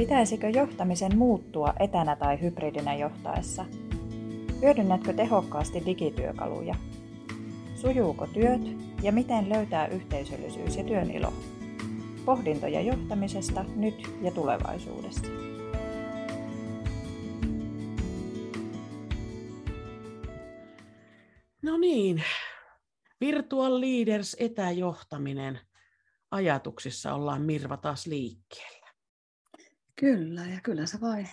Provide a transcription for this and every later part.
Pitäisikö johtamisen muuttua etänä tai hybridinä johtaessa? Hyödynnätkö tehokkaasti digityökaluja? Sujuuko työt ja miten löytää yhteisöllisyys ja työn ilo? Pohdintoja johtamisesta nyt ja tulevaisuudessa. No niin, Virtual Leaders etäjohtaminen. Ajatuksissa ollaan Mirva taas liikkeellä. Kyllä, ja kyllä se vai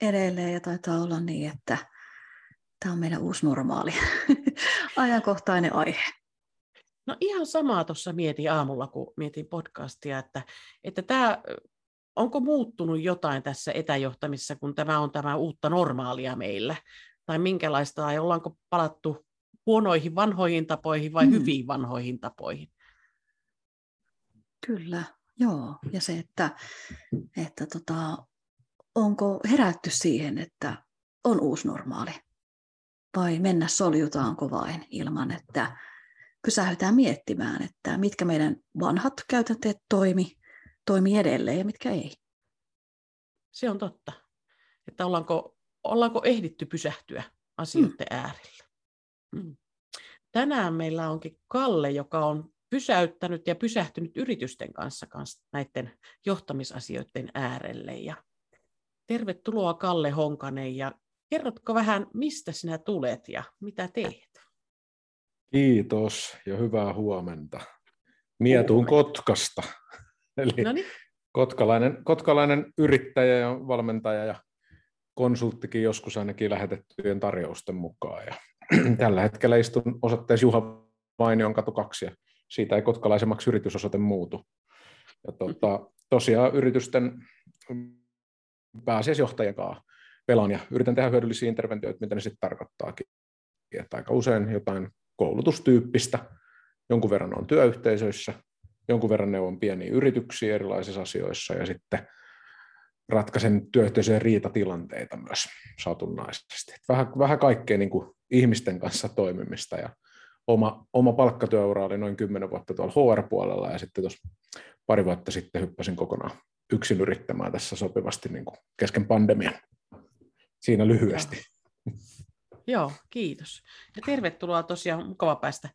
edelleen ja taitaa olla niin, että tämä on meidän uusi normaali ajankohtainen aihe. No ihan samaa tuossa mietin aamulla, kun mietin podcastia, että, että tämä, onko muuttunut jotain tässä etäjohtamissa, kun tämä on tämä uutta normaalia meillä? Tai minkälaista, tai ollaanko palattu huonoihin vanhoihin tapoihin vai mm. hyviin vanhoihin tapoihin? Kyllä, joo. Ja se, että, että tota, onko herätty siihen, että on uusi normaali? Vai mennä soljutaanko vain ilman, että pysähytään miettimään, että mitkä meidän vanhat käytänteet toimi, toimi edelleen ja mitkä ei. Se on totta. Että ollaanko, ollaanko ehditty pysähtyä asioiden mm. äärellä. Mm. Tänään meillä onkin Kalle, joka on pysäyttänyt ja pysähtynyt yritysten kanssa, kanssa näiden johtamisasioiden äärelle. Ja tervetuloa Kalle Honkanen ja kerrotko vähän, mistä sinä tulet ja mitä teet? Kiitos ja hyvää huomenta. Mietuun Kotkasta. Eli Noniin. kotkalainen, kotkalainen yrittäjä ja valmentaja ja konsulttikin joskus ainakin lähetettyjen tarjousten mukaan. Ja tällä hetkellä istun osoitteessa Juha Vainion katu 2 ja siitä ei kotkalaisemmaksi yritysosoite muutu. Ja tuota, tosiaan yritysten pääasiasjohtajien kanssa pelaan ja yritän tehdä hyödyllisiä interventioita, mitä ne sitten tarkoittaakin. Että aika usein jotain koulutustyyppistä, jonkun verran on työyhteisöissä, jonkun verran ne on pieniä yrityksiä erilaisissa asioissa ja sitten ratkaisen työyhteisöjen riitatilanteita myös satunnaisesti. Vähän, vähän kaikkea niin kuin ihmisten kanssa toimimista ja oma, oma palkkatyöura oli noin 10 vuotta tuolla HR-puolella ja sitten tuossa pari vuotta sitten hyppäsin kokonaan yksin yrittämään tässä sopivasti niin kuin kesken pandemian. Siinä lyhyesti. Joo. Joo, kiitos. Ja tervetuloa tosiaan, mukava päästä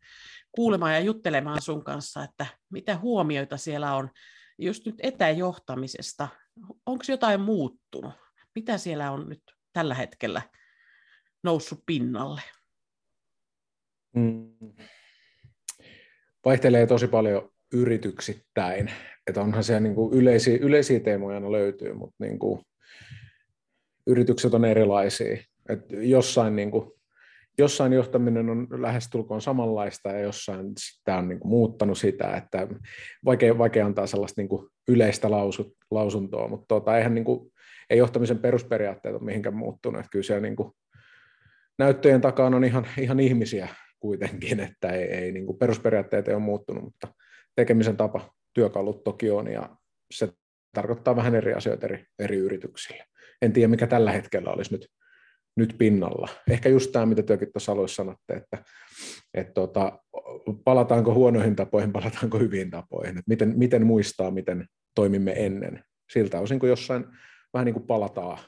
kuulemaan ja juttelemaan sun kanssa, että mitä huomioita siellä on just nyt etäjohtamisesta. Onko jotain muuttunut? Mitä siellä on nyt tällä hetkellä noussut pinnalle? Mm. Vaihtelee tosi paljon yrityksittäin. Että onhan siellä niin kuin yleisiä, yleisiä teemoja löytyy, mutta niin kuin yritykset on erilaisia. Et jossain, niin kuin, jossain johtaminen on lähestulkoon samanlaista ja jossain sitä on niin kuin muuttanut sitä, että vaikea, vaikea antaa sellaista niin kuin yleistä lausut, lausuntoa, mutta tuota, eihän niin kuin, ei johtamisen perusperiaatteet ole mihinkään muuttunut. Että kyllä siellä niin kuin, näyttöjen takana on ihan, ihan ihmisiä kuitenkin, että ei, ei niin kuin perusperiaatteet ei ole muuttunut, mutta tekemisen tapa, työkalut toki on ja se tarkoittaa vähän eri asioita eri, eri yrityksille. En tiedä, mikä tällä hetkellä olisi nyt, nyt pinnalla. Ehkä just tämä, mitä työkin tuossa aloissa sanotte, että, että tota, palataanko huonoihin tapoihin, palataanko hyviin tapoihin, että miten, miten muistaa, miten toimimme ennen. Siltä osin, kun jossain vähän niin kuin palataan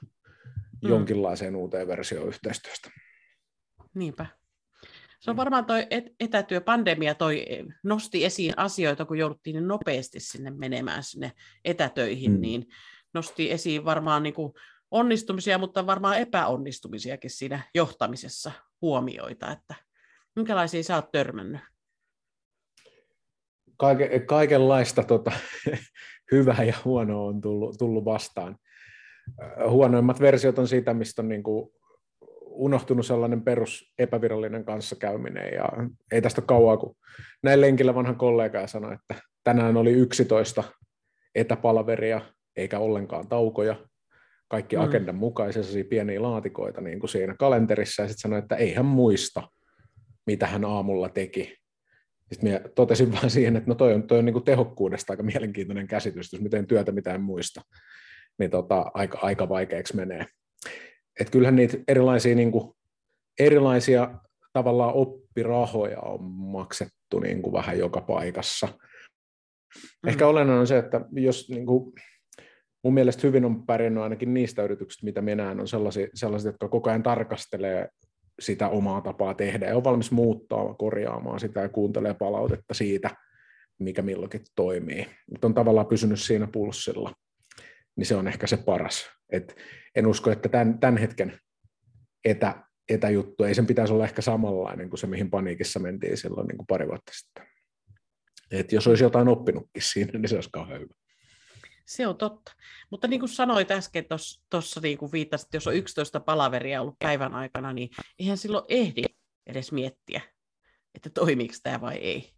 mm. jonkinlaiseen uuteen versioon yhteistyöstä. Niinpä. Se on varmaan tuo etätyöpandemia toi, nosti esiin asioita, kun jouduttiin niin nopeasti sinne menemään sinne etätöihin, mm. niin nosti esiin varmaan niin kuin onnistumisia, mutta varmaan epäonnistumisiakin siinä johtamisessa huomioita, että minkälaisia sä oot törmännyt? Kaike, kaikenlaista tota, hyvää ja huonoa on tullut, tullut vastaan. Huonoimmat versiot on siitä, mistä on niin kuin unohtunut sellainen perus epävirallinen kanssakäyminen ja ei tästä kauaa, kun näin lenkillä vanhan kollega sanoi, että tänään oli 11 etäpalveria eikä ollenkaan taukoja, kaikki mm. agendan mukaisia pieniä laatikoita niin kuin siinä kalenterissa ja sitten sanoi, että ei hän muista, mitä hän aamulla teki. Sitten minä totesin vaan siihen, että no toi on, toi on niin kuin tehokkuudesta aika mielenkiintoinen käsitys, jos miten työtä mitä en muista, niin tota, aika, aika vaikeaksi menee että kyllähän niitä erilaisia, niin kuin, erilaisia tavallaan oppirahoja on maksettu niin kuin vähän joka paikassa. Mm. Ehkä olennainen on se, että jos niin kuin, mun mielestä hyvin on pärjännyt ainakin niistä yrityksistä, mitä minä näen, on sellaisia, sellaisia, jotka koko ajan tarkastelee sitä omaa tapaa tehdä ja on valmis muuttaa, korjaamaan sitä ja kuuntelee palautetta siitä, mikä milloinkin toimii. Mutta on tavallaan pysynyt siinä pulssilla, niin se on ehkä se paras. Et en usko, että tämän, tämän hetken etä, etäjuttu, ei sen pitäisi olla ehkä samanlainen kuin se, mihin paniikissa mentiin silloin niin kuin pari vuotta sitten. Et jos olisi jotain oppinutkin siinä, niin se olisi kauhean hyvä. Se on totta. Mutta niin kuin sanoit äsken tuossa niin kuin viittasit, jos on 11 palaveria ollut päivän aikana, niin eihän silloin ehdi edes miettiä, että toimiiko tämä vai ei.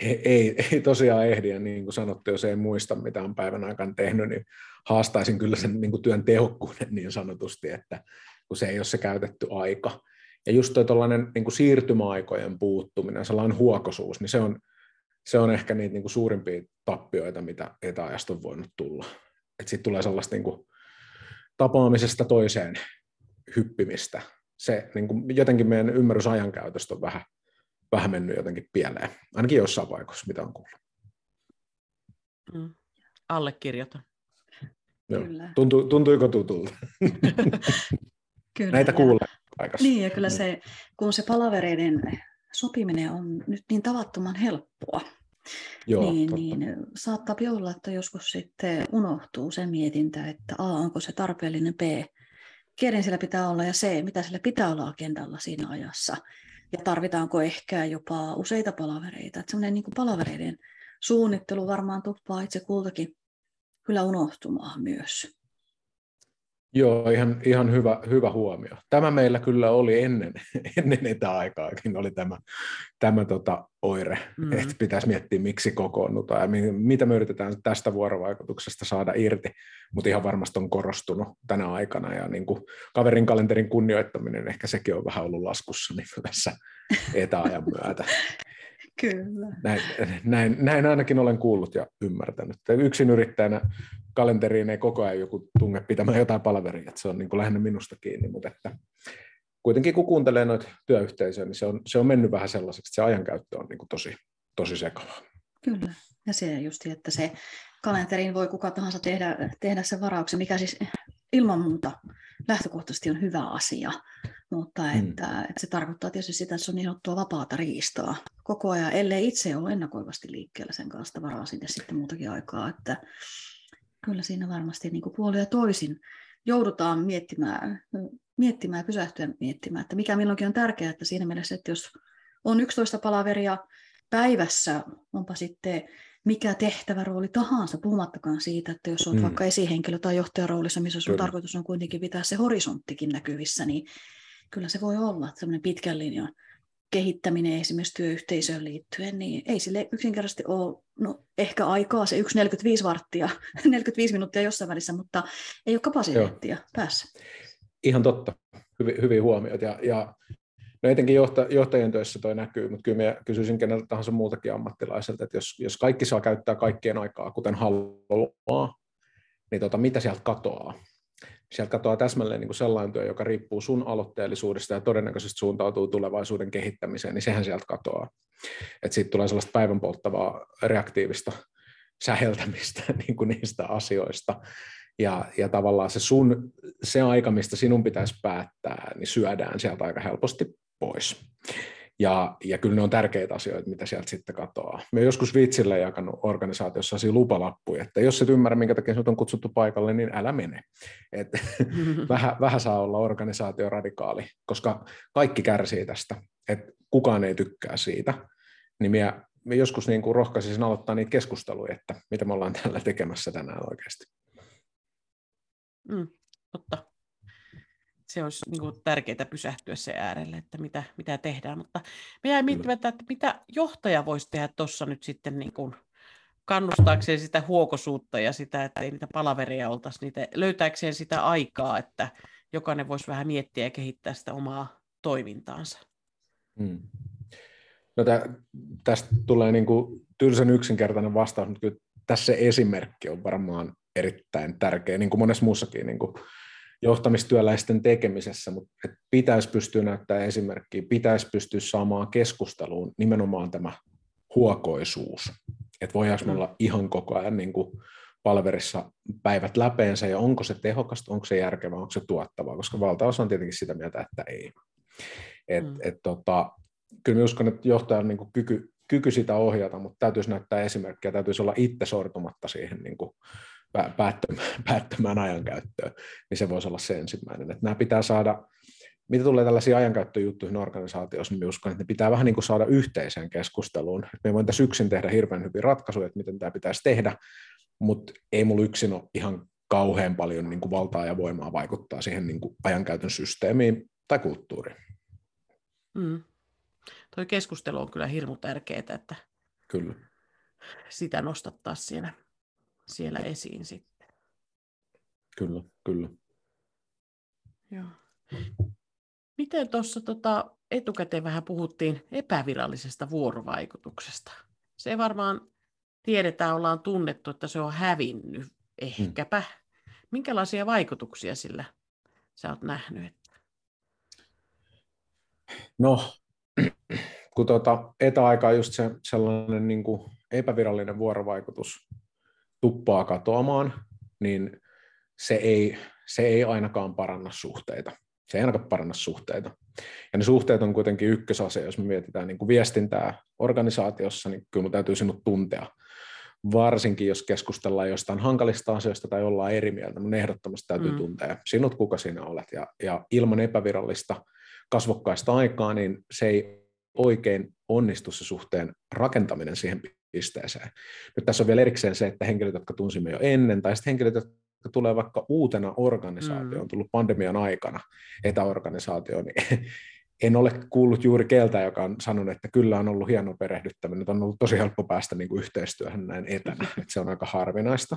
Ei, ei, tosiaan ehdi, ja niin kuin sanottu, jos ei muista, mitä on päivän aikana tehnyt, niin haastaisin kyllä sen niin kuin työn tehokkuuden niin sanotusti, että kun se ei ole se käytetty aika. Ja just tuo niin kuin siirtymäaikojen puuttuminen, sellainen huokosuus, niin se on, se on ehkä niitä niin kuin suurimpia tappioita, mitä etäajasta on voinut tulla. Että sitten tulee sellaista niin kuin tapaamisesta toiseen hyppimistä. Se niin kuin jotenkin meidän ymmärrys ajankäytöstä on vähän, vähän mennyt jotenkin pieleen, ainakin jossain paikoissa, mitä on kuullut. Mm. Allekirjoitan. Joo. Kyllä. Tuntu, tuntuiko tutulta? kyllä. Näitä kuulee paikassa. Niin, ja kyllä mm. se, kun se palavereiden sopiminen on nyt niin tavattoman helppoa, Joo, niin, niin saattaa olla, että joskus sitten unohtuu se mietintä, että A, onko se tarpeellinen, B, kenen sillä pitää olla ja C, mitä sillä pitää olla agendalla siinä ajassa. Ja tarvitaanko ehkä jopa useita palavereita. Että semmoinen niin palavereiden suunnittelu varmaan tuppaa itse kultakin kyllä unohtumaan myös. Joo, ihan, ihan hyvä, hyvä huomio. Tämä meillä kyllä oli ennen, ennen etäaikaakin, oli tämä, tämä tota oire, mm. että pitäisi miettiä, miksi kokoonnutaan ja mitä me yritetään tästä vuorovaikutuksesta saada irti, mutta ihan varmasti on korostunut tänä aikana ja niin kuin kaverin kalenterin kunnioittaminen, ehkä sekin on vähän ollut laskussa niin tässä etäajan myötä. Kyllä. Näin, näin, näin ainakin olen kuullut ja ymmärtänyt. Yksin yrittäjänä kalenteriin ei koko ajan joku tunge pitämään jotain palveria, että se on niin kuin lähinnä minusta kiinni, mutta että kuitenkin kun kuuntelee noita työyhteisöjä, niin se on, se on mennyt vähän sellaiseksi, että se ajankäyttö on niin kuin tosi, tosi sekava. Kyllä, ja se just, että se kalenteriin voi kuka tahansa tehdä, tehdä sen varauksen, mikä siis ilman muuta lähtökohtaisesti on hyvä asia, mutta mm. että, mm. että se tarkoittaa tietysti sitä, että se on niin sanottua vapaata riistoa koko ajan, ellei itse ole ennakoivasti liikkeellä sen kanssa, varaa sinne sitten muutakin aikaa, että kyllä siinä varmasti niin kuin puoli ja toisin joudutaan miettimään, miettimään ja pysähtyä miettimään, että mikä milloinkin on tärkeää, että siinä mielessä, että jos on 11 palaveria päivässä, onpa sitten mikä tehtävä rooli tahansa, puhumattakaan siitä, että jos olet mm. vaikka esihenkilö tai johtajaroolissa, missä sun kyllä. tarkoitus on kuitenkin pitää se horisonttikin näkyvissä, niin kyllä se voi olla, semmoinen pitkän linjan kehittäminen esimerkiksi työyhteisöön liittyen, niin ei sille yksinkertaisesti ole, no ehkä aikaa se 1,45 varttia, 45 minuuttia jossain välissä, mutta ei ole kapasiteettia Joo. päässä. Ihan totta, Hyvi, hyviä huomioita. Ja, ja no etenkin johta, johtajien töissä toi näkyy, mutta kyllä minä kysyisin keneltä tahansa muutakin ammattilaiselta, että jos, jos kaikki saa käyttää kaikkien aikaa, kuten haluaa, niin tota, mitä sieltä katoaa? Sieltä katoaa täsmälleen niin kuin sellainen työ, joka riippuu sun aloitteellisuudesta ja todennäköisesti suuntautuu tulevaisuuden kehittämiseen, niin sehän sieltä katoaa. Että siitä tulee sellaista päivän polttavaa reaktiivista säheltämistä niin kuin niistä asioista. Ja, ja tavallaan se, sun, se aika, mistä sinun pitäisi päättää, niin syödään sieltä aika helposti pois. Ja, ja kyllä ne on tärkeitä asioita, mitä sieltä sitten katoaa. Me joskus vitsillä jakanut organisaatiossa lupalappuja, että jos et ymmärrä, minkä takia sinut on kutsuttu paikalle, niin älä mene. Et vähän, vähän saa olla organisaatio radikaali, koska kaikki kärsii tästä, että kukaan ei tykkää siitä. Niin minä, minä joskus niin kuin rohkaisisin aloittaa niitä keskusteluja, että mitä me ollaan täällä tekemässä tänään oikeasti. Mm, totta se olisi niin kuin, tärkeää pysähtyä se äärelle, että mitä, mitä tehdään. Mutta me jäi miettimään, että mitä johtaja voisi tehdä tuossa nyt sitten niin kuin, kannustaakseen sitä huokosuutta ja sitä, että ei niitä palaveria oltaisi, niitä, löytääkseen sitä aikaa, että jokainen voisi vähän miettiä ja kehittää sitä omaa toimintaansa. Hmm. No tä, tästä tulee niin kuin tylsän yksinkertainen vastaus, mutta kyllä tässä esimerkki on varmaan erittäin tärkeä, niin kuin monessa muussakin niin kuin johtamistyöläisten tekemisessä, mutta et pitäisi pystyä näyttämään esimerkkiä, pitäisi pystyä saamaan keskusteluun nimenomaan tämä huokoisuus. Että voidaanko me mm. olla ihan koko ajan niin kuin palverissa päivät läpeensä ja onko se tehokasta, onko se järkevää, onko se tuottavaa, koska valtaosa on tietenkin sitä mieltä, että ei. Et, mm. et, tota, kyllä mä uskon, että johtajan niin kuin kyky, kyky sitä ohjata, mutta täytyisi näyttää esimerkkiä, täytyisi olla itse sortumatta siihen niin kuin päättömään, päättömään ajankäyttöön, niin se voisi olla se ensimmäinen. Että nämä pitää saada, mitä tulee tällaisiin ajankäyttöjuttuihin organisaatioissa, niin uskon, että ne pitää vähän niin kuin saada yhteiseen keskusteluun. Me voin tässä yksin tehdä hirveän hyvin ratkaisuja, että miten tämä pitäisi tehdä, mutta ei mulla yksin ole ihan kauhean paljon niin kuin valtaa ja voimaa vaikuttaa siihen niin kuin ajankäytön systeemiin tai kulttuuriin. Mm. Tuo keskustelu on kyllä hirmu tärkeää, että kyllä. sitä nostattaa siinä, siellä esiin sitten. Kyllä, kyllä. Joo. Miten tuossa tota, etukäteen vähän puhuttiin epävirallisesta vuorovaikutuksesta? Se varmaan tiedetään, ollaan tunnettu, että se on hävinnyt ehkäpä. Hmm. Minkälaisia vaikutuksia sillä sä oot nähnyt? No, kun tuota, etäaika on just se, sellainen niin kuin epävirallinen vuorovaikutus tuppaa katoamaan, niin se ei, se ei ainakaan paranna suhteita. Se ei ainakaan paranna suhteita. Ja ne suhteet on kuitenkin ykkösasia, jos me mietitään niin kuin viestintää organisaatiossa, niin kyllä minun täytyy sinut tuntea. Varsinkin jos keskustellaan jostain hankalista asioista tai ollaan eri mieltä, niin ehdottomasti täytyy mm. tuntea sinut, kuka sinä olet. Ja, ja ilman epävirallista kasvokkaista aikaa, niin se ei oikein onnistu se suhteen rakentaminen siihen pisteeseen. Nyt tässä on vielä erikseen se, että henkilöt, jotka tunsimme jo ennen, tai sitten henkilöt, jotka tulee vaikka uutena organisaatioon, mm. tullut pandemian aikana etäorganisaatioon, niin en ole kuullut juuri keltä, joka on sanonut, että kyllä on ollut hieno perehdyttäminen, on ollut tosi helppo päästä niin kuin yhteistyöhön näin etänä, että se on aika harvinaista.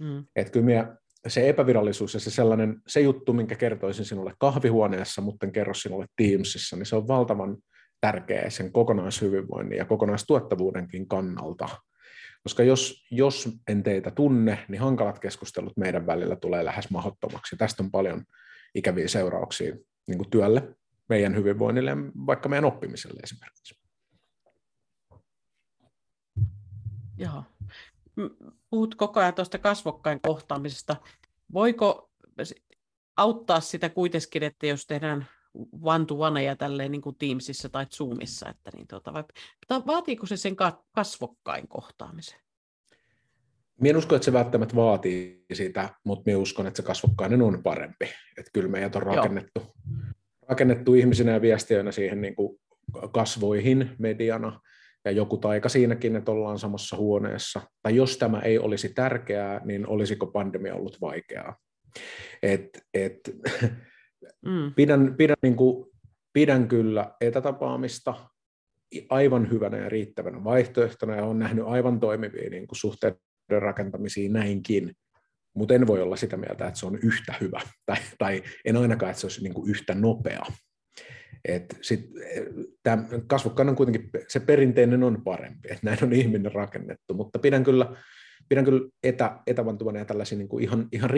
Mm. Että kyllä minä se epävirallisuus ja se sellainen, se juttu, minkä kertoisin sinulle kahvihuoneessa, mutta en kerro sinulle Teamsissa, niin se on valtavan tärkeä sen kokonaishyvinvoinnin ja kokonaistuottavuudenkin kannalta. Koska jos, jos en teitä tunne, niin hankalat keskustelut meidän välillä tulee lähes mahdottomaksi. Tästä on paljon ikäviä seurauksia niin kuin työlle, meidän hyvinvoinnille vaikka meidän oppimiselle esimerkiksi. Joo puhut koko ajan tuosta kasvokkain kohtaamisesta. Voiko auttaa sitä kuitenkin, että jos tehdään one to one ja tälleen niin kuin Teamsissa tai Zoomissa, että niin tuota, vai, vaatiiko se sen kasvokkain kohtaamisen? Minä uskon, että se välttämättä vaatii sitä, mutta minä uskon, että se kasvokkainen on parempi. Että kyllä meidät on rakennettu, rakennettu ihmisinä ja viestiöinä siihen niin kuin kasvoihin mediana, ja joku taika siinäkin, että ollaan samassa huoneessa. Tai jos tämä ei olisi tärkeää, niin olisiko pandemia ollut vaikeaa. Et, et, mm. pidän, pidän, niin kuin, pidän kyllä etätapaamista aivan hyvänä ja riittävänä vaihtoehtona ja olen nähnyt aivan toimivia niin kuin suhteiden rakentamisia näinkin, mutta en voi olla sitä mieltä, että se on yhtä hyvä tai, tai en ainakaan, että se olisi niin kuin yhtä nopea. Et sit, kuitenkin, se perinteinen on parempi, että näin on ihminen rakennettu, mutta pidän kyllä, pidän kyllä etä, etävantuvana ja tällaisia niin kuin ihan, ihan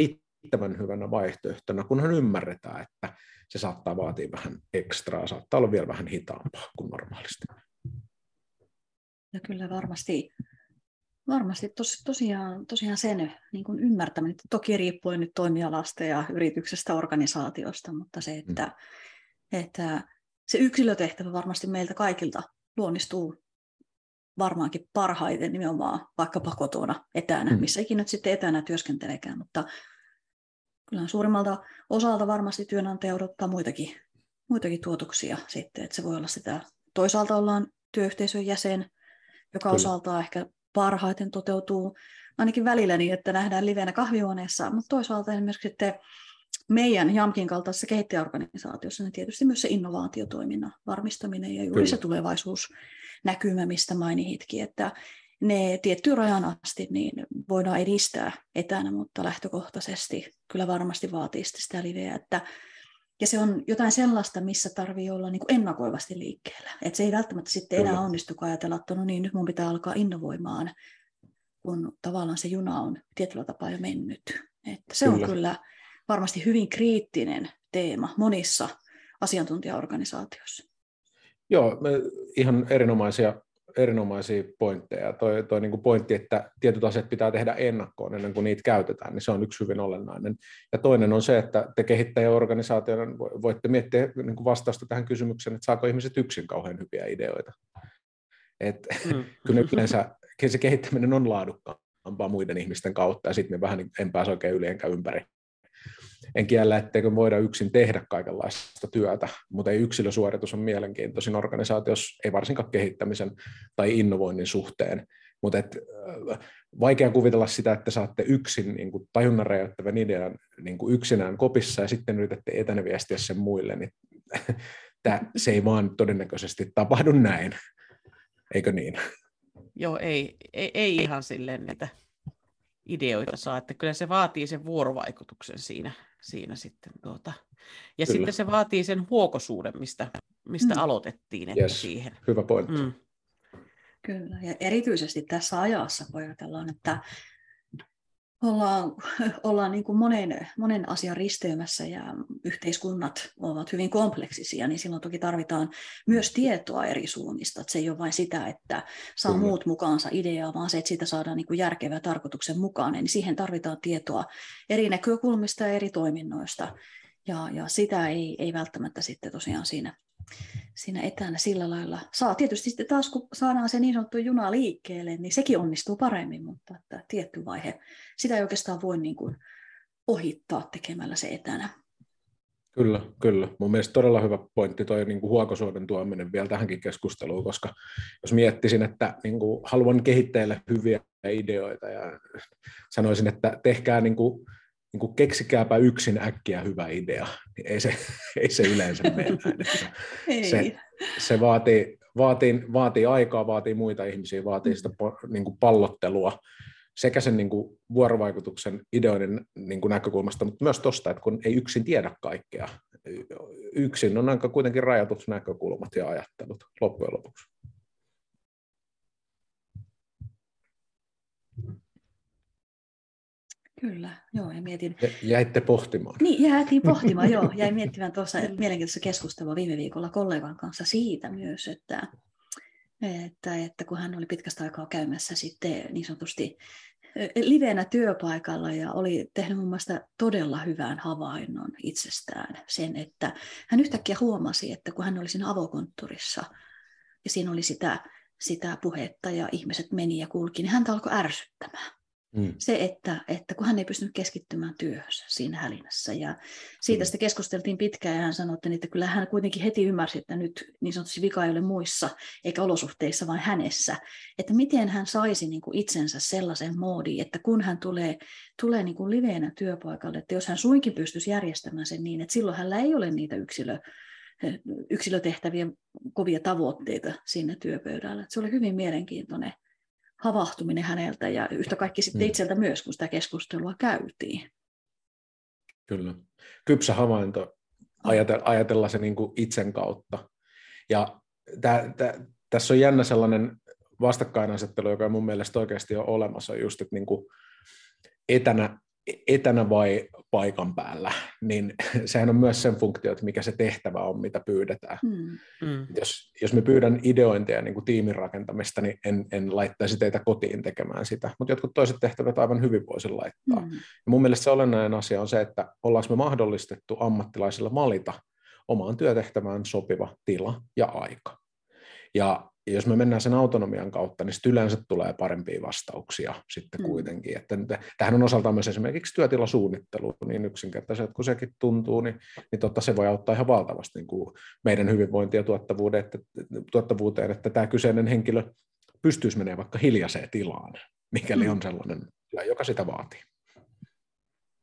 riittävän hyvänä vaihtoehtona, kunhan ymmärretään, että se saattaa vaatia vähän ekstraa, saattaa olla vielä vähän hitaampaa kuin normaalisti. Ja kyllä varmasti, varmasti tos, tosiaan, tosiaan sen niin kuin ymmärtäminen, toki riippuen nyt toimialasta ja yrityksestä, organisaatiosta, mutta se, mm. että, mm. että se yksilötehtävä varmasti meiltä kaikilta luonnistuu varmaankin parhaiten nimenomaan vaikkapa kotona etänä, mm. missä ikinä nyt sitten etänä työskenteleekään, mutta kyllä suurimmalta osalta varmasti työnantaja odottaa muitakin, muitakin tuotoksia sitten, että se voi olla sitä, toisaalta ollaan työyhteisön jäsen, joka kyllä. osaltaan ehkä parhaiten toteutuu ainakin välillä niin, että nähdään livenä kahvihuoneessa, mutta toisaalta esimerkiksi sitten meidän JAMKin kaltaisessa kehittäjäorganisaatiossa, niin tietysti myös se innovaatiotoiminnan varmistaminen ja juuri Kyllä. se tulevaisuusnäkymä, mistä mainitkin, että ne tiettyyn rajan asti niin voidaan edistää etänä, mutta lähtökohtaisesti kyllä varmasti vaatii sitä liveä, että ja se on jotain sellaista, missä tarvii olla niin kuin ennakoivasti liikkeellä. Et se ei välttämättä sitten enää onnistu, kun ajatella, että no niin, nyt mun pitää alkaa innovoimaan, kun tavallaan se juna on tietyllä tapaa jo mennyt. Että se kyllä. on kyllä varmasti hyvin kriittinen teema monissa asiantuntijaorganisaatioissa. Joo, ihan erinomaisia erinomaisia pointteja. Toi, toi niin kuin pointti, että tietyt asiat pitää tehdä ennakkoon ennen kuin niitä käytetään, niin se on yksi hyvin olennainen. Ja toinen on se, että te kehittäjäorganisaationa voitte miettiä niin kuin vastausta tähän kysymykseen, että saako ihmiset yksin kauhean hyviä ideoita. Et, mm. kyllä yleensä se kehittäminen on laadukkaampaa muiden ihmisten kautta, ja sitten me vähän niin, en pääse oikein yli enkä ympäri en kiellä, etteikö voida yksin tehdä kaikenlaista työtä, mutta ei yksilösuoritus on mielenkiintoisin organisaatiossa, ei varsinkaan kehittämisen tai innovoinnin suhteen. Mutta et, äh, vaikea kuvitella sitä, että saatte yksin niin kuin tajunnan räjäyttävän idean niin kuin yksinään kopissa ja sitten yritätte etänä viestiä sen muille, niin tää, se ei vaan todennäköisesti tapahdu näin. Eikö niin? Joo, ei, ei, ei ihan silleen, että ideoita saa, että kyllä se vaatii sen vuorovaikutuksen siinä, siinä sitten. Tuota. Ja kyllä. sitten se vaatii sen huokosuuden, mistä, mistä mm. aloitettiin että yes. siihen. Hyvä pointti. Mm. Kyllä, ja erityisesti tässä ajassa, kun ajatellaan, että ollaan, ollaan niin kuin monen, monen asian risteymässä ja yhteiskunnat ovat hyvin kompleksisia, niin silloin toki tarvitaan myös tietoa eri suunnista. Että se ei ole vain sitä, että saa Kyllä. muut mukaansa ideaa, vaan se, että siitä saadaan niin kuin järkevä tarkoituksen mukaan. Niin siihen tarvitaan tietoa eri näkökulmista ja eri toiminnoista. Ja, ja sitä ei, ei välttämättä sitten tosiaan siinä siinä etänä sillä lailla saa. Tietysti sitten taas, kun saadaan se niin sanottu juna liikkeelle, niin sekin onnistuu paremmin, mutta että tietty vaihe, sitä ei oikeastaan voi niin kuin ohittaa tekemällä se etänä. Kyllä, kyllä. Mun mielestä todella hyvä pointti toi niin huokosuoden tuominen vielä tähänkin keskusteluun, koska jos miettisin, että niin kuin, haluan kehittäjille hyviä ideoita ja sanoisin, että tehkää niin kuin, niin kuin keksikääpä yksin äkkiä hyvä idea, niin ei se, ei se yleensä mene näin. Se, se vaatii, vaatii, vaatii aikaa, vaatii muita ihmisiä, vaatii sitä niin kuin pallottelua sekä sen niin kuin vuorovaikutuksen ideoiden niin kuin näkökulmasta, mutta myös tuosta, että kun ei yksin tiedä kaikkea. Yksin on aika kuitenkin rajatut näkökulmat ja ajattelut loppujen lopuksi. Kyllä, joo, ja mietin... Jäitte pohtimaan. Niin, jäätiin pohtimaan, joo. Jäin miettimään tuossa mielenkiintoista keskustelua viime viikolla kollegan kanssa siitä myös, että, että, että kun hän oli pitkästä aikaa käymässä sitten niin sanotusti livenä työpaikalla ja oli tehnyt mun mielestä todella hyvän havainnon itsestään sen, että hän yhtäkkiä huomasi, että kun hän oli siinä avokonttorissa ja siinä oli sitä, sitä puhetta ja ihmiset meni ja kulki, niin häntä alkoi ärsyttämään. Mm. Se, että, että kun hän ei pystynyt keskittymään työhönsä siinä hälinässä. Ja siitä mm. sitten keskusteltiin pitkään ja hän sanoi, että kyllä hän kuitenkin heti ymmärsi, että nyt niin sanotusti vika ei ole muissa eikä olosuhteissa, vaan hänessä. Että miten hän saisi niin kuin itsensä sellaisen moodiin, että kun hän tulee, tulee niin kuin liveenä työpaikalle, että jos hän suinkin pystyisi järjestämään sen niin, että silloin hänellä ei ole niitä yksilö, yksilötehtävien kovia tavoitteita siinä työpöydällä. Että se oli hyvin mielenkiintoinen havahtuminen häneltä ja yhtä kaikki sitten mm. itseltä myös, kun sitä keskustelua käytiin. Kyllä. Kypsä havainto ajatella, ajatella se niin kuin itsen kautta. Ja tä, tä, tässä on jännä sellainen vastakkainasettelu, joka mun mielestä oikeasti on olemassa, just, että niin kuin etänä etänä vai paikan päällä, niin sehän on myös sen funktio, että mikä se tehtävä on, mitä pyydetään. Mm. mm. Jos, jos me pyydän ideointia niin kuin tiimin rakentamista, niin en, en laittaisi teitä kotiin tekemään sitä, mutta jotkut toiset tehtävät aivan hyvin voisin laittaa. Mm. Ja mun mielestä se olennainen asia on se, että ollaanko me mahdollistettu ammattilaisilla valita omaan työtehtävään sopiva tila ja aika. Ja jos me mennään sen autonomian kautta, niin sitten yleensä tulee parempia vastauksia sitten mm. kuitenkin. Että tähän on osaltaan myös esimerkiksi työtilasuunnittelu niin yksinkertaisesti, kun sekin tuntuu, niin, niin totta, se voi auttaa ihan valtavasti niin kuin meidän hyvinvointia ja tuottavuuteen, että, tuottavuuteen, että tämä kyseinen henkilö pystyisi menemään vaikka hiljaiseen tilaan, mikäli mm. on sellainen, joka sitä vaatii.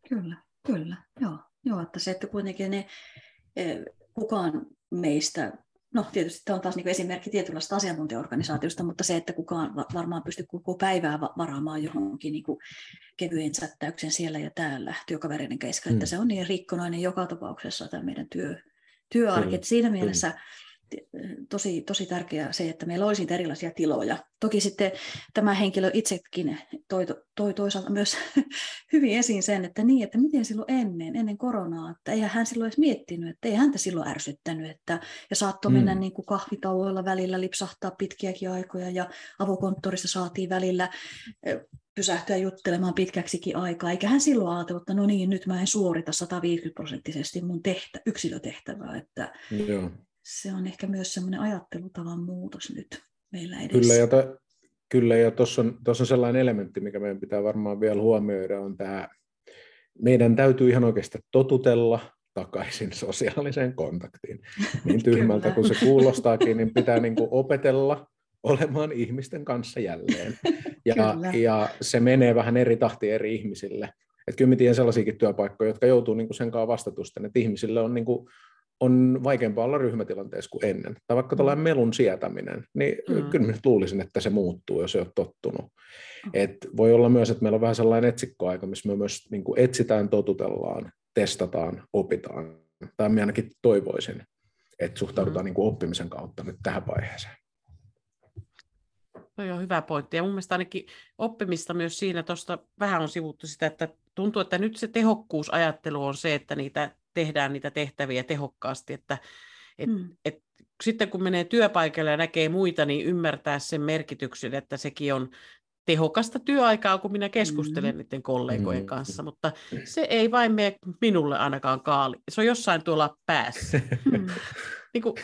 Kyllä, kyllä, joo. joo että se, että kuitenkin ne, eh, kukaan meistä no tietysti tämä on taas niin esimerkki tietynlaista asiantuntijaorganisaatiosta, mutta se, että kukaan varmaan pystyy koko päivää varaamaan johonkin niin kevyen sättäyksen siellä ja täällä työkavereiden kesken, mm. että se on niin rikkonainen joka tapauksessa tämä meidän työ, työarki. Mm. Siinä mielessä tosi, tosi tärkeää se, että meillä olisi erilaisia tiloja. Toki sitten tämä henkilö itsekin toi, toi toisaalta myös hyvin esiin sen, että niin, että miten silloin ennen, ennen koronaa, että eihän hän silloin edes miettinyt, että ei häntä silloin ärsyttänyt, että, ja saattoi mm. mennä niin kuin kahvitauoilla välillä lipsahtaa pitkiäkin aikoja, ja avokonttorissa saatiin välillä pysähtyä juttelemaan pitkäksikin aikaa, eikä hän silloin ajatellut, että no niin, nyt mä en suorita 150 prosenttisesti mun tehtä, yksilötehtävää, että Joo. Se on ehkä myös semmoinen ajattelutavan muutos nyt meillä edessä. Kyllä, ja, to, kyllä, ja tuossa on, on sellainen elementti, mikä meidän pitää varmaan vielä huomioida, on tämä, meidän täytyy ihan oikeasti totutella takaisin sosiaaliseen kontaktiin. Niin tyhmältä kuin se kuulostaakin, niin pitää niin kuin opetella olemaan ihmisten kanssa jälleen. Ja, ja se menee vähän eri tahti eri ihmisille. Et kyllä mä tiedän sellaisiakin työpaikkoja, jotka joutuu niinku sen kanssa vastatusten, että ihmisille on, niinku, on vaikeampaa olla ryhmätilanteessa kuin ennen. Tai vaikka tällainen mm. melun sietäminen, niin mm. kyllä nyt luulisin, että se muuttuu, jos ei ole tottunut. Mm. Et voi olla myös, että meillä on vähän sellainen etsikkoaika, missä me myös niinku etsitään, totutellaan, testataan, opitaan. Tai minä ainakin toivoisin, että suhtaudutaan mm. niinku oppimisen kautta nyt tähän vaiheeseen. Toi on hyvä pointti. Ja mun mielestä ainakin oppimista myös siinä, tuosta vähän on sivuttu sitä, että tuntuu, että nyt se tehokkuusajattelu on se, että niitä tehdään niitä tehtäviä tehokkaasti, että et, hmm. et, sitten kun menee työpaikalle ja näkee muita, niin ymmärtää sen merkityksen, että sekin on tehokasta työaikaa, kun minä keskustelen mm. niiden kollegojen mm. kanssa, mutta se ei vain mene minulle ainakaan kaali. Se on jossain tuolla päässä. Mm. niin kuin,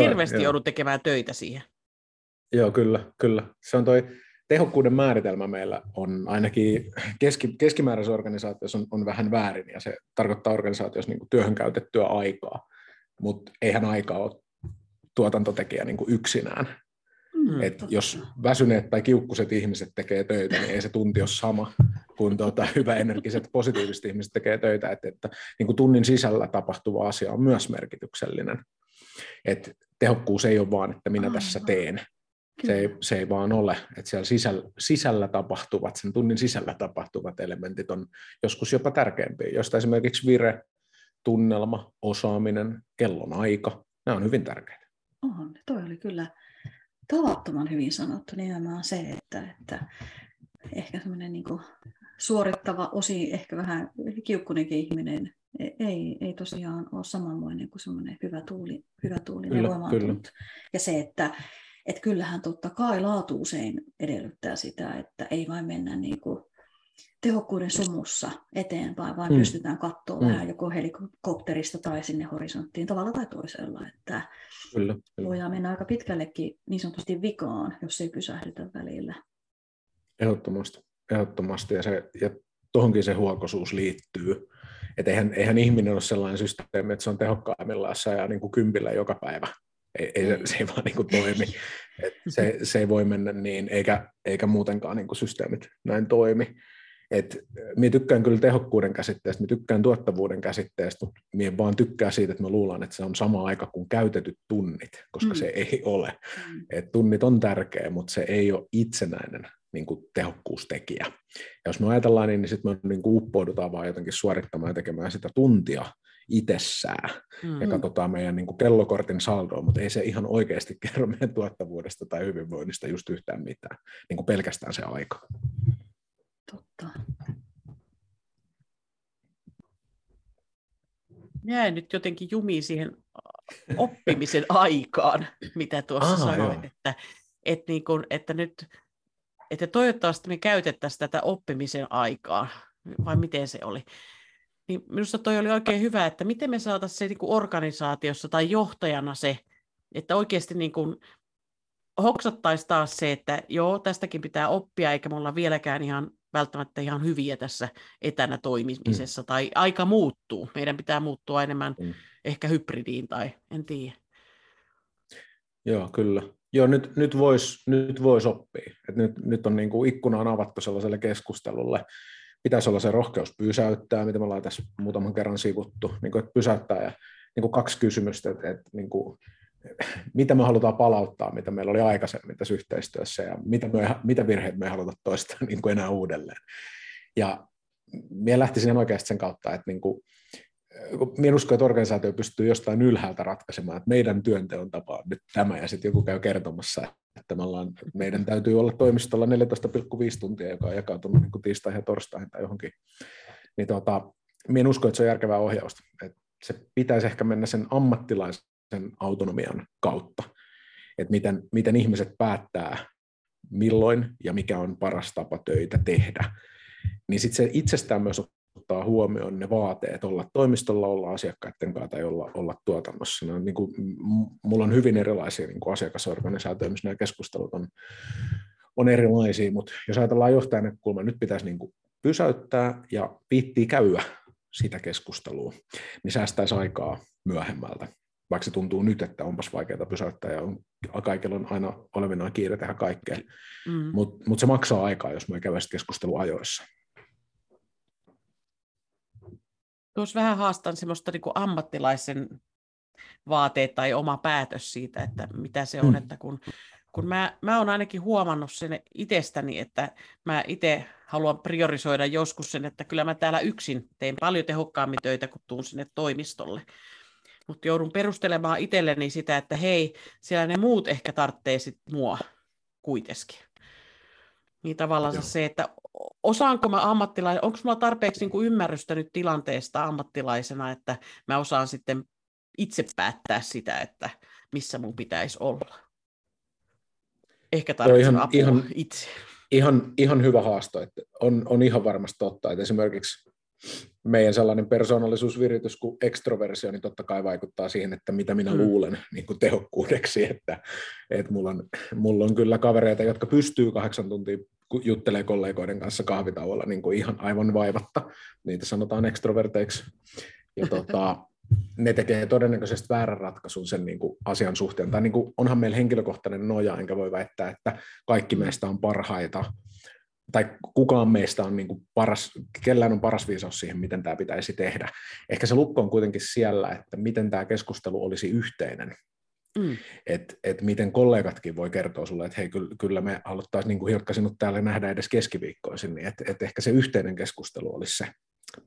hirveästi joudun tekemään töitä siihen. Joo, kyllä, kyllä. Se on toi tehokkuuden määritelmä meillä on ainakin keski, keskimääräisessä organisaatiossa on, on vähän väärin, ja se tarkoittaa organisaatiossa niin kuin työhön käytettyä aikaa, mutta eihän aikaa ole tuotantotekijä niin kuin yksinään. Mm, Et jos väsyneet tai kiukkuset ihmiset tekee töitä, niin ei se tunti ole sama kuin tuota, hyväenergiset, positiiviset ihmiset tekee töitä. Et, että niin kuin tunnin sisällä tapahtuva asia on myös merkityksellinen. Et tehokkuus ei ole vaan, että minä tässä teen, se ei, se ei vaan ole, että siellä sisällä, sisällä tapahtuvat, sen tunnin sisällä tapahtuvat elementit on joskus jopa tärkeämpiä, josta esimerkiksi vire, tunnelma, osaaminen, kellon aika, nämä on hyvin tärkeitä. On, toi oli kyllä tavattoman hyvin sanottu nimenomaan se, että, että ehkä semmoinen niin suorittava osi, ehkä vähän kiukkunenkin ihminen ei, ei tosiaan ole samanmoinen kuin semmoinen hyvä tuuli, hyvä tuuli kyllä, kyllä. Ja se, että että kyllähän totta kai laatu usein edellyttää sitä, että ei vain mennä niin kuin tehokkuuden sumussa eteenpäin, vaan mm. pystytään katsoa mm. vähän joko helikopterista tai sinne horisonttiin tavalla tai toisella. Että kyllä, kyllä. voidaan mennä aika pitkällekin niin sanotusti vikaan, jos ei pysähdytä välillä. Ehdottomasti. Ehdottomasti. Ja, se, ja tuohonkin se huokosuus liittyy. Että eihän, eihän ihminen ole sellainen systeemi, että se on tehokkaimmillaan ja niin kuin kympillä joka päivä, ei, ei, se, se ei vaan niin kuin toimi. Et se, se ei voi mennä niin, eikä, eikä muutenkaan niin kuin systeemit näin toimi. Et minä tykkään kyllä tehokkuuden käsitteestä, minä tykkään tuottavuuden käsitteestä, mutta minä vaan tykkään siitä, että me luulen, että se on sama aika kuin käytetyt tunnit, koska mm. se ei ole. Mm. Et tunnit on tärkeä, mutta se ei ole itsenäinen niin kuin tehokkuustekijä. Ja jos me ajatellaan niin, niin sitten me niin kuin uppoudutaan vaan jotenkin suorittamaan ja tekemään sitä tuntia itsessään mm. ja katsotaan meidän niin kuin kellokortin saldoa, mutta ei se ihan oikeasti kerro meidän tuottavuudesta tai hyvinvoinnista just yhtään mitään, niin kuin pelkästään se aika. Totta. Jäin nyt jotenkin jumiin siihen oppimisen aikaan, mitä tuossa Aha, sanoit, että, että, niin kuin, että nyt että toivottavasti me käytettäisiin tätä oppimisen aikaa, vai miten se oli. Niin minusta toi oli oikein hyvä, että miten me saataisiin se niin kuin organisaatiossa tai johtajana se, että oikeasti niin kuin hoksattaisiin taas se, että joo, tästäkin pitää oppia, eikä me olla vieläkään ihan välttämättä ihan hyviä tässä etänä toimimisessa, mm. tai aika muuttuu. Meidän pitää muuttua enemmän mm. ehkä hybridiin tai en tiedä. Joo, kyllä. Joo, nyt, nyt voisi nyt vois oppia. Et nyt, nyt on niin kuin ikkuna on avattu sellaiselle keskustelulle, pitäisi olla se rohkeus pysäyttää, mitä me ollaan tässä muutaman kerran sivuttu, niin kuin, että pysäyttää ja niin kuin kaksi kysymystä, että, että niin kuin, mitä me halutaan palauttaa, mitä meillä oli aikaisemmin tässä yhteistyössä ja mitä, me, mitä virheitä me ei haluta toistaa niin kuin enää uudelleen. Ja minä lähtisin oikeasti sen kautta, että niin kuin, minä uskon, että organisaatio pystyy jostain ylhäältä ratkaisemaan, että meidän työnteon tapa on nyt tämä, ja sitten joku käy kertomassa, että me ollaan, meidän täytyy olla toimistolla 14,5 tuntia, joka on jakautunut niin tiistaihin ja torstaihin tai johonkin. Niin tota, minä uskon, että se on järkevää ohjausta. Että se pitäisi ehkä mennä sen ammattilaisen autonomian kautta, että miten, miten ihmiset päättää, milloin ja mikä on paras tapa töitä tehdä. Niin sitten se itsestään myös ottaa huomioon ne vaateet olla toimistolla, olla asiakkaiden kanssa tai olla, olla tuotannossa. No, niin kuin, mulla on hyvin erilaisia niin kuin asiakasorganisaatioita, missä nämä keskustelut on, on erilaisia, mutta jos ajatellaan johtajan näkökulmaa, nyt pitäisi niin kuin pysäyttää ja viittiä käydä sitä keskustelua, niin säästäisi aikaa myöhemmältä. Vaikka se tuntuu nyt, että onpas vaikeaa pysäyttää ja on, kaikilla on aina olevinaan kiire tehdä kaikkea. Mm. Mutta mut se maksaa aikaa, jos me käydään keskustelua ajoissa. Tuossa vähän haastan semmoista niin ammattilaisen vaateet tai oma päätös siitä, että mitä se on, mm. että kun, kun mä, mä oon ainakin huomannut sen itsestäni, että mä itse haluan priorisoida joskus sen, että kyllä mä täällä yksin teen paljon tehokkaammin töitä, kun tuun sinne toimistolle. Mutta joudun perustelemaan itselleni sitä, että hei, siellä ne muut ehkä tarvitsee sit mua kuitenkin. Niin tavallaan Joo. se, että osaanko mä ammattilainen, onko mulla tarpeeksi niin kuin ymmärrystä nyt tilanteesta ammattilaisena, että mä osaan sitten itse päättää sitä, että missä mun pitäisi olla. Ehkä tarvitsen ihan, apua ihan, itse. Ihan, ihan hyvä haasto. Että on, on ihan varmasti totta, että esimerkiksi meidän sellainen persoonallisuusviritys kuin ekstroversio, niin totta kai vaikuttaa siihen, että mitä minä mm. luulen niin kuin tehokkuudeksi, että, että mulla, on, mulla on kyllä kavereita, jotka pystyy kahdeksan tuntia juttelee kollegoiden kanssa kahvitauolla niin kuin ihan aivan vaivatta. Niitä sanotaan ekstroverteiksi. Ja tota, ne tekee todennäköisesti väärän ratkaisun sen niin kuin asian suhteen. Tai niin kuin, onhan meillä henkilökohtainen noja, enkä voi väittää, että kaikki meistä on parhaita, tai kukaan meistä on niin kuin paras, kellään on paras viisaus siihen, miten tämä pitäisi tehdä. Ehkä se lukko on kuitenkin siellä, että miten tämä keskustelu olisi yhteinen. Mm. Että et miten kollegatkin voi kertoa sulle, että hei, kyllä me haluttaisiin, niin kuin Hilkka, sinut täällä nähdä edes keskiviikkoisin, niin että et ehkä se yhteinen keskustelu olisi se,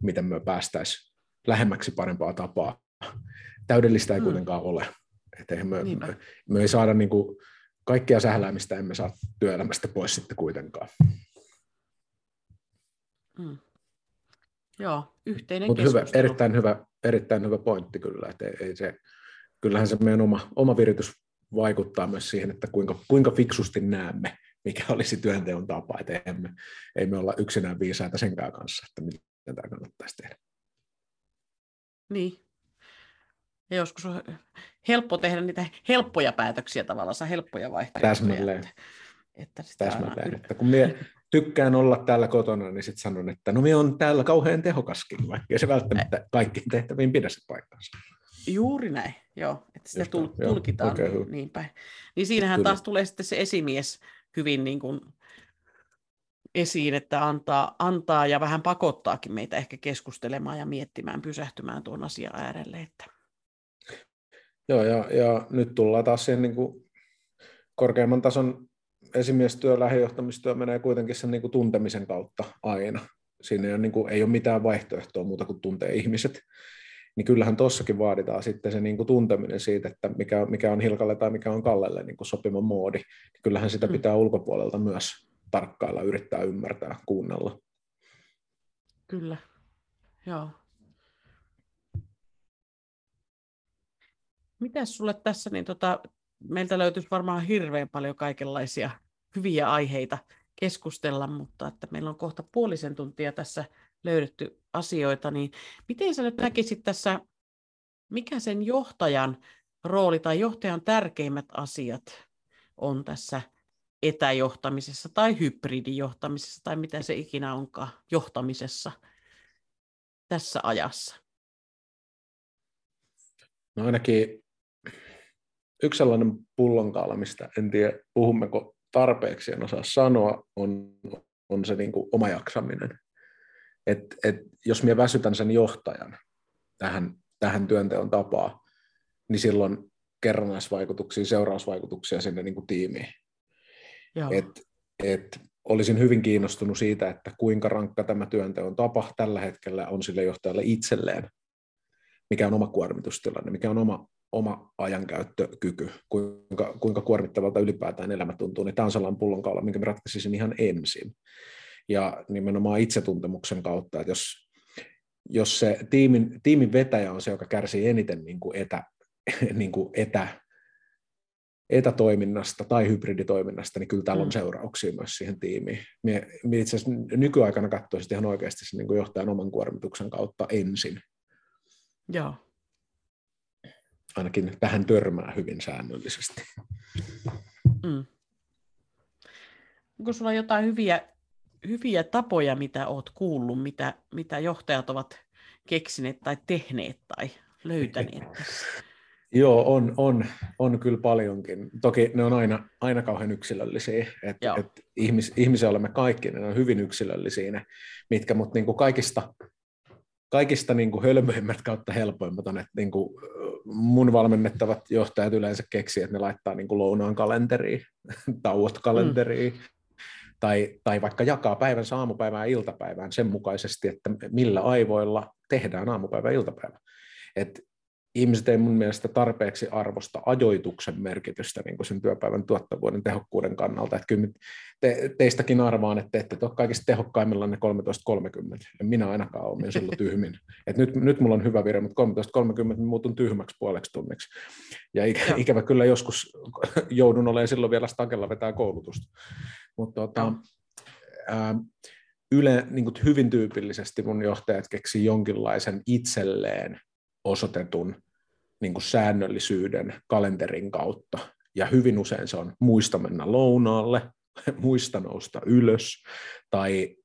miten me päästäisiin lähemmäksi parempaa tapaa. Täydellistä ei mm. kuitenkaan ole. Että me, me, me ei saada niin kuin, kaikkia sähläämistä emme saa työelämästä pois sitten kuitenkaan. Mm. Joo, yhteinen Mutta hyvä, erittäin, hyvä, erittäin hyvä pointti kyllä, että ei, ei se, kyllähän se meidän oma, oma viritys vaikuttaa myös siihen, että kuinka, kuinka fiksusti näemme, mikä olisi työnteon tapa, että emme, ei me olla yksinään viisaita senkään kanssa, että miten tämä kannattaisi tehdä. Niin. Ja joskus on helppo tehdä niitä helppoja päätöksiä tavallaan, helppoja vaihtoehtoja. Täsmälleen. Että, että Täsmälleen. Että kun mie tykkään olla täällä kotona, niin sitten sanon, että no minä on täällä kauhean tehokaskin, vaikka se välttämättä kaikkiin tehtäviin pidä se paikkansa. Juuri näin, joo, että sitä tul- tulkitaan okay, niin, niin päin. Niin siinähän Kyllä. taas tulee sitten se esimies hyvin niin kuin esiin, että antaa, antaa ja vähän pakottaakin meitä ehkä keskustelemaan ja miettimään, pysähtymään tuon asian äärelle. Että... Joo, ja, ja nyt tullaan taas siihen niin kuin korkeamman tason esimiestyö, lähijohtamistyö menee kuitenkin sen niin kuin tuntemisen kautta aina. Siinä ei ole, niin kuin, ei ole mitään vaihtoehtoa muuta kuin tuntee ihmiset niin kyllähän tuossakin vaaditaan sitten se niin kuin tunteminen siitä, että mikä, mikä on Hilkalle tai mikä on Kallelle niin kuin sopiva moodi. Niin kyllähän sitä mm. pitää ulkopuolelta myös tarkkailla, yrittää ymmärtää, kuunnella. Kyllä, joo. Mitäs sulle tässä, niin tota, meiltä löytyisi varmaan hirveän paljon kaikenlaisia hyviä aiheita keskustella, mutta että meillä on kohta puolisen tuntia tässä löydetty asioita, niin miten sä nyt näkisit tässä, mikä sen johtajan rooli tai johtajan tärkeimmät asiat on tässä etäjohtamisessa tai hybridijohtamisessa tai mitä se ikinä onkaan johtamisessa tässä ajassa? No ainakin yksi sellainen pullonkaala, mistä en tiedä puhummeko tarpeeksi, en osaa sanoa, on, on se niin kuin oma jaksaminen että et, jos minä väsytän sen johtajan tähän, tähän työnteon tapaan, niin silloin kerrannaisvaikutuksia, seurausvaikutuksia sinne niin kuin tiimiin. Et, et, olisin hyvin kiinnostunut siitä, että kuinka rankka tämä työnteon tapa tällä hetkellä on sille johtajalle itselleen. mikä on oma kuormitustilanne, mikä on oma, oma ajankäyttökyky, kuinka, kuinka kuormittavalta ylipäätään elämä tuntuu, niin tämä on sellainen pullonkaula, minkä ratkaisisin ihan ensin. Ja nimenomaan itsetuntemuksen kautta, että jos, jos se tiimin, tiimin vetäjä on se, joka kärsii eniten niin kuin etä, niin kuin etä, etätoiminnasta tai hybriditoiminnasta, niin kyllä täällä on mm. seurauksia myös siihen tiimiin. Mie, mie itse asiassa nykyaikana katsoisin ihan oikeasti sen niin johtajan oman kuormituksen kautta ensin. Joo. Ainakin tähän törmää hyvin säännöllisesti. Mm. Onko sulla jotain hyviä, hyviä tapoja, mitä olet kuullut, mitä, mitä johtajat ovat keksineet tai tehneet tai löytäneet? Joo, on, on, on kyllä paljonkin. Toki ne on aina, aina kauhean yksilöllisiä. Et, et ihmis, ihmisiä olemme kaikki, ne on hyvin yksilöllisiä ne, mitkä, mutta niin kuin kaikista, kaikista niin kuin hölmöimmät kautta helpoimmat on, että niin kuin mun valmennettavat johtajat yleensä keksii, että ne laittaa niin kuin lounaan kalenteriin, tauot kalenteriin, mm. Tai, tai vaikka jakaa päivän aamupäivään ja iltapäivään sen mukaisesti, että millä aivoilla tehdään aamupäivä ja iltapäivä. Et ihmiset ei mun mielestä tarpeeksi arvosta ajoituksen merkitystä niin kuin sen työpäivän tuottavuuden tehokkuuden kannalta. Että kyllä te, teistäkin arvaan, että ette ole kaikista tehokkaimmilla ne 13.30. En minä ainakaan ole minä silloin tyhmin. Et nyt, nyt mulla on hyvä vire, mutta 13.30 muutun tyhmäksi puoleksi tunniksi. Ja ikä, ikävä kyllä joskus joudun olemaan silloin vielä stakella vetää koulutusta. Mutta tota, yle, niin kuin hyvin tyypillisesti mun johtajat keksi jonkinlaisen itselleen osoitetun niin kuin säännöllisyyden kalenterin kautta. Ja hyvin usein se on muista mennä lounaalle, muista nousta ylös, tai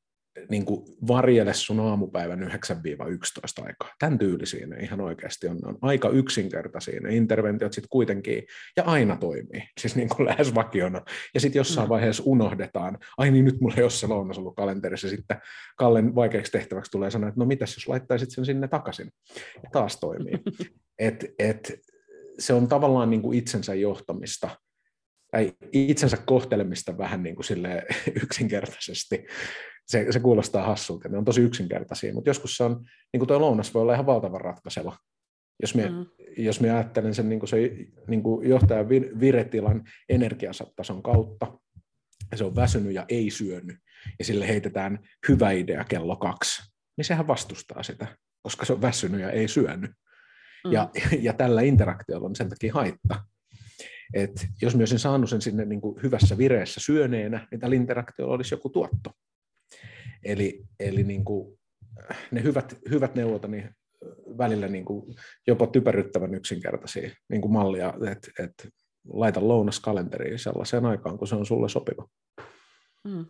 niin kuin varjele sun aamupäivän 9-11 aikaa. Tämän tyylisiä ne ihan oikeasti on. Ne on aika yksinkertaisia ne interventiot sitten kuitenkin, ja aina toimii, siis niin kuin lähes vakiona. Ja sitten jossain mm. vaiheessa unohdetaan, ai niin nyt mulla ei ole se lounas ollut kalenterissa, sitten Kallen vaikeaksi tehtäväksi tulee sanoa, että no mitäs jos laittaisit sen sinne takaisin. Ja taas toimii. et, et, se on tavallaan niin kuin itsensä johtamista, tai itsensä kohtelemista vähän niin kuin yksinkertaisesti se, se kuulostaa hassulta, ne on tosi yksinkertaisia, mutta joskus se on, niin kuin tuo lounas voi olla ihan valtavan ratkaiseva. Jos minä, mm. jos minä ajattelen sen niin kuin se niin kuin johtajan viretilan energiatason kautta, ja se on väsynyt ja ei syönyt, ja sille heitetään hyvä idea kello kaksi, niin sehän vastustaa sitä, koska se on väsynyt ja ei syönyt. Mm. Ja, ja tällä interaktiolla on sen takia haitta. Et jos minä olisin saanut sen sinne niin kuin hyvässä vireessä syöneenä, niin tällä interaktiolla olisi joku tuotto. Eli, eli niin kuin ne hyvät, hyvät neuvot niin välillä niin kuin jopa typeryttävän yksinkertaisia niin kuin mallia, että et, laita lounas kalenteriin sellaiseen aikaan, kun se on sulle sopiva. Hmm.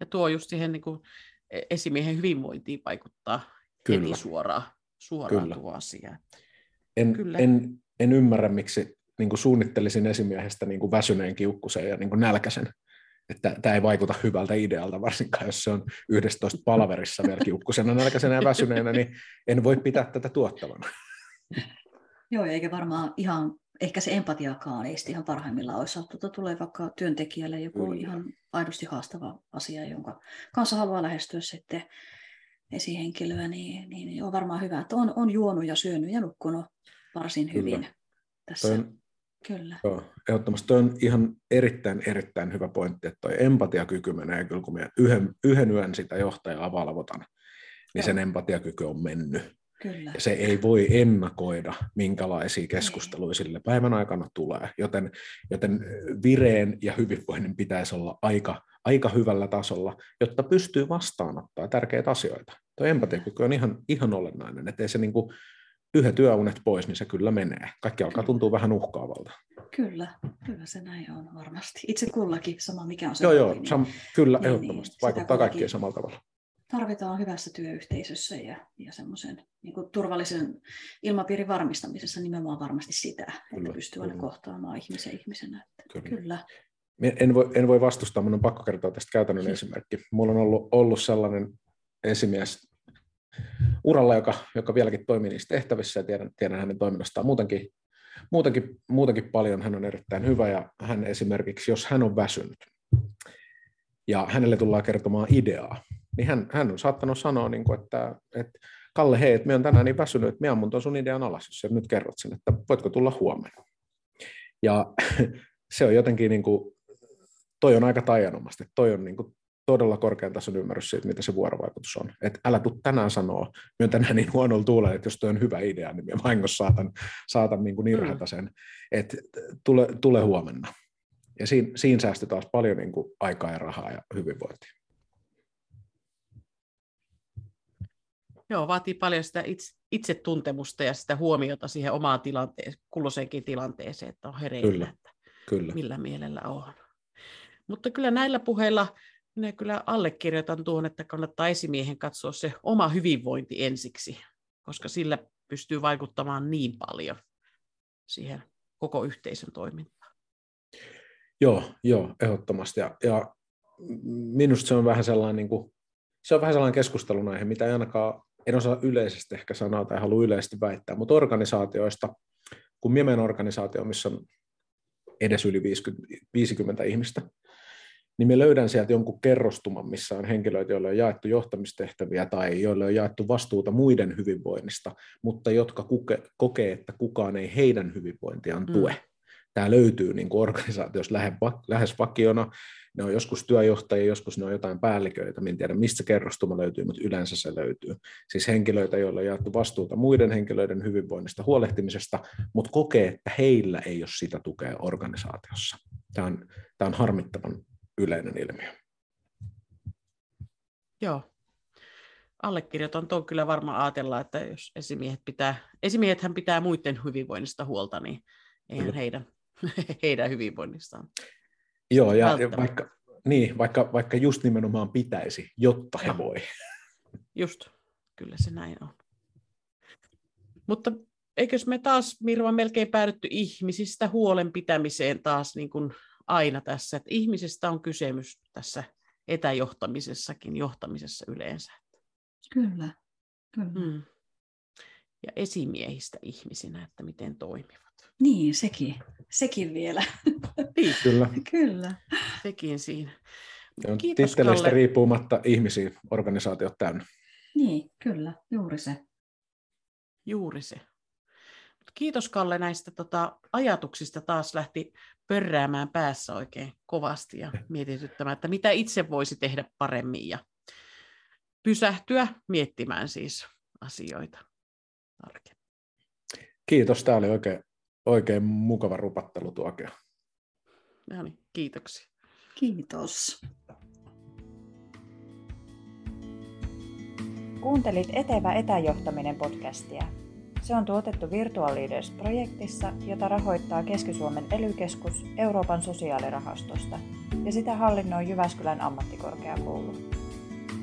Ja tuo just siihen niin kuin e, esimiehen hyvinvointiin vaikuttaa Kyllä. heti suoraan, suoraan Kyllä. tuo asia. En, Kyllä. En, en ymmärrä, miksi niin kuin suunnittelisin esimiehestä niin kuin väsyneen kiukkusen ja niin kuin nälkäisen että tämä ei vaikuta hyvältä idealta, varsinkaan jos se on 11 palaverissa vielä kiukkusena, nälkäisenä ja väsyneenä, niin en voi pitää tätä tuottavana. Joo, eikä varmaan ihan, ehkä se empatiakaan ei ihan parhaimmillaan olisi Tuota tulee vaikka työntekijälle joku Kyllä. ihan aidosti haastava asia, jonka kanssa haluaa lähestyä sitten esihenkilöä, niin, niin on varmaan hyvä, että on, on juonut ja syönyt ja nukkunut varsin hyvin Kyllä. tässä. Toi on Kyllä. Joo, ehdottomasti toi on ihan erittäin, erittäin hyvä pointti, että toi empatiakyky menee kyllä, kun yhden, yhden yön sitä johtajaa valvotan, niin Joo. sen empatiakyky on mennyt. Kyllä. Ja se ei voi ennakoida, minkälaisia keskusteluja sille päivän aikana tulee. Joten, joten vireen ja hyvinvoinnin pitäisi olla aika, aika hyvällä tasolla, jotta pystyy vastaanottaa tärkeitä asioita. Tuo empatiakyky on ihan, ihan olennainen, ettei se niin kuin yhdet yöunet pois, niin se kyllä menee. Kaikki alkaa tuntua vähän uhkaavalta. Kyllä, kyllä se näin on varmasti. Itse kullakin, sama mikä on se. Joo, joo, niin, sam- kyllä, niin, ehdottomasti. Niin, Vaikuttaa kaikkeen samalla tavalla. Tarvitaan hyvässä työyhteisössä ja, ja semmoisen niin turvallisen ilmapiirin varmistamisessa nimenomaan varmasti sitä, kyllä, että pystyy aina kohtaamaan ihmisen ihmisenä. Että kyllä. kyllä. En voi, en voi vastustaa, minun on pakko kertoa tästä käytännön esimerkki. Mulla on ollut, ollut sellainen esimies uralla, joka, joka vieläkin toimii niissä tehtävissä ja tiedän, tiedän hänen toiminnastaan muutenkin, muutenkin, muutenkin paljon. Hän on erittäin hyvä ja hän esimerkiksi, jos hän on väsynyt ja hänelle tullaan kertomaan ideaa, niin hän, hän on saattanut sanoa, niin kuin, että, että Kalle, hei, että me on tänään niin väsynyt, että me ammun sun idean alas, jos nyt kerrot sen, että voitko tulla huomenna. Ja se on jotenkin, niin kuin, toi on aika taianomasta, toi on niin kuin todella korkean tason ymmärrys siitä, mitä se vuorovaikutus on. Että älä tuu tänään sanoa, minä tänään niin huonolla tuulella, että jos tuo on hyvä idea, niin minä vahingossa saatan, saatan niin kuin nirhätä sen, että tule, tule huomenna. Ja siinä, siinä säästyy taas paljon niin kuin aikaa ja rahaa ja hyvinvointia. Joo, vaatii paljon sitä itse, itsetuntemusta ja sitä huomiota siihen omaan tilanteeseen, kulloisenkin tilanteeseen, että on hereillä, kyllä, että kyllä. millä mielellä on. Mutta kyllä näillä puheilla minä kyllä allekirjoitan tuon, että kannattaa esimiehen katsoa se oma hyvinvointi ensiksi, koska sillä pystyy vaikuttamaan niin paljon siihen koko yhteisön toimintaan. Joo, joo, ehdottomasti. Ja, ja minusta se on vähän sellainen, niin kuin, se on vähän sellainen keskustelun aihe, mitä ei ainakaan, en osaa yleisesti ehkä sanoa tai halua yleisesti väittää, mutta organisaatioista, kun minä organisaatio, missä on edes yli 50, 50 ihmistä, niin me löydän sieltä jonkun kerrostuman, missä on henkilöitä, joille on jaettu johtamistehtäviä tai joille on jaettu vastuuta muiden hyvinvoinnista, mutta jotka kuke, kokee, että kukaan ei heidän hyvinvointiaan tue. Mm. Tämä löytyy niin kuin organisaatiossa lähes vakiona. Ne on joskus työjohtajia, joskus ne on jotain päälliköitä, en tiedä mistä kerrostuma löytyy, mutta yleensä se löytyy. Siis henkilöitä, joilla on jaettu vastuuta muiden henkilöiden hyvinvoinnista huolehtimisesta, mutta kokee, että heillä ei ole sitä tukea organisaatiossa. Tämä on, tämä on harmittavan yleinen ilmiö. Joo. Allekirjoitan tuon kyllä varmaan ajatella, että jos esimiehet pitää, esimiehethän pitää muiden hyvinvoinnista huolta, niin eihän heidän, heidän hyvinvoinnistaan. Joo, ja, vaikka, niin, vaikka, vaikka just nimenomaan pitäisi, jotta he voi. Just, kyllä se näin on. Mutta eikös me taas, Mirva, melkein päädytty ihmisistä huolen pitämiseen taas niin kuin aina tässä, että ihmisistä on kysymys tässä etäjohtamisessakin, johtamisessa yleensä. Kyllä, kyllä. Mm. Ja esimiehistä ihmisinä, että miten toimivat. Niin, sekin, sekin vielä. Niin. Kyllä. kyllä. Sekin siinä. Kiitos, Titteleistä Kalle. riippumatta ihmisiä organisaatiot täynnä. Niin, kyllä, juuri se. Juuri se. Kiitos Kalle näistä tota, ajatuksista. Taas lähti pörräämään päässä oikein kovasti ja mietityttämään, että mitä itse voisi tehdä paremmin ja pysähtyä miettimään siis asioita tarkemmin. Kiitos, tämä oli oikein, oikein mukava rupattelu tuokio. No niin, kiitoksia. Kiitos. Kuuntelit Etevä etäjohtaminen podcastia. Se on tuotettu Virtual Leaders-projektissa, jota rahoittaa Keski-Suomen ely Euroopan sosiaalirahastosta ja sitä hallinnoi Jyväskylän ammattikorkeakoulu.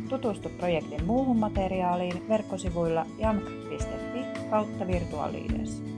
Tutustu projektin muuhun materiaaliin verkkosivuilla jamk.fi kautta Virtual Leaders.